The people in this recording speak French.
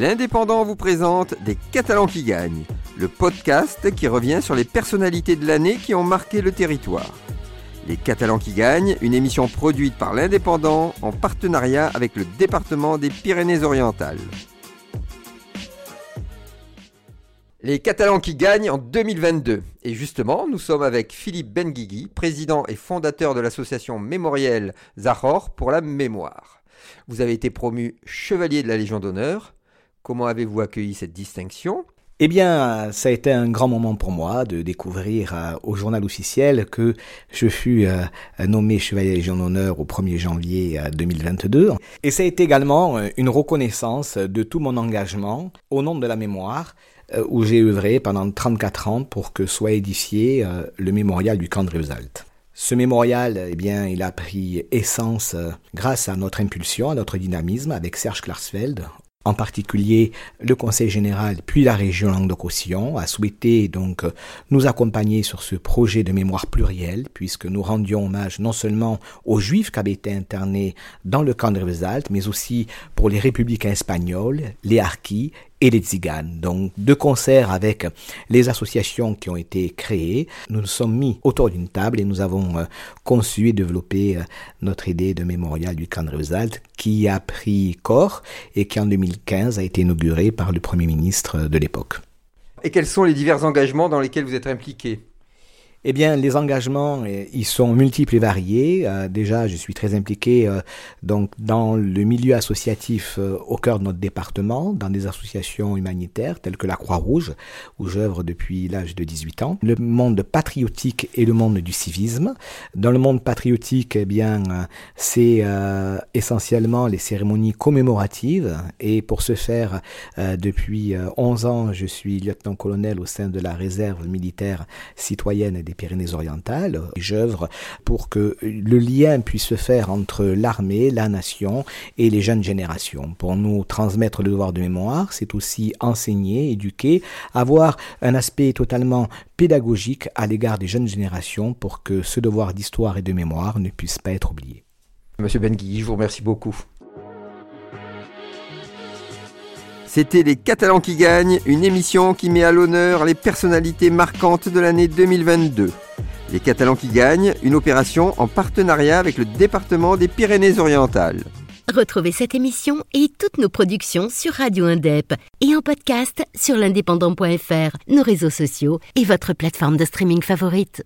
L'Indépendant vous présente Des Catalans qui gagnent, le podcast qui revient sur les personnalités de l'année qui ont marqué le territoire. Les Catalans qui gagnent, une émission produite par l'Indépendant en partenariat avec le département des Pyrénées-Orientales. Les Catalans qui gagnent en 2022. Et justement, nous sommes avec Philippe Benguigui, président et fondateur de l'association mémorielle Zahor pour la mémoire. Vous avez été promu chevalier de la Légion d'honneur. Comment avez-vous accueilli cette distinction? Eh bien, ça a été un grand moment pour moi de découvrir euh, au journal officiel que je fus euh, nommé chevalier Légion d'honneur au 1er janvier 2022. Et ça a été également euh, une reconnaissance de tout mon engagement au nom de la mémoire euh, où j'ai œuvré pendant 34 ans pour que soit édifié euh, le mémorial du camp de Réusalt. Ce mémorial, eh bien, il a pris essence euh, grâce à notre impulsion, à notre dynamisme avec Serge Klarsfeld, en particulier, le Conseil général puis la région Languedoc-Roussillon a souhaité donc nous accompagner sur ce projet de mémoire plurielle puisque nous rendions hommage non seulement aux Juifs qui avaient été internés dans le camp de Révesalte, mais aussi pour les républicains espagnols, les harkis et les tziganes. Donc, de concert avec les associations qui ont été créées, nous nous sommes mis autour d'une table et nous avons euh, conçu et développé euh, notre idée de mémorial du camp de qui a pris corps et qui en 2015 a été inauguré par le Premier ministre de l'époque. Et quels sont les divers engagements dans lesquels vous êtes impliqués? Eh bien, les engagements, euh, ils sont multiples et variés. Euh, déjà, je suis très impliqué euh, dans le milieu associatif au cœur de notre département, dans des associations humanitaires telles que la Croix-Rouge, où j'œuvre depuis l'âge de 18 ans. Le monde patriotique et le monde du civisme. Dans le monde patriotique, eh bien, c'est essentiellement les cérémonies commémoratives. Et pour ce faire, depuis 11 ans, je suis lieutenant-colonel au sein de la réserve militaire citoyenne Pyrénées-Orientales. J'œuvre pour que le lien puisse se faire entre l'armée, la nation et les jeunes générations. Pour nous transmettre le devoir de mémoire, c'est aussi enseigner, éduquer, avoir un aspect totalement pédagogique à l'égard des jeunes générations pour que ce devoir d'histoire et de mémoire ne puisse pas être oublié. Monsieur Benguy, je vous remercie beaucoup. C'était Les Catalans qui gagnent, une émission qui met à l'honneur les personnalités marquantes de l'année 2022. Les Catalans qui gagnent, une opération en partenariat avec le département des Pyrénées-Orientales. Retrouvez cette émission et toutes nos productions sur Radio Indep et en podcast sur l'indépendant.fr, nos réseaux sociaux et votre plateforme de streaming favorite.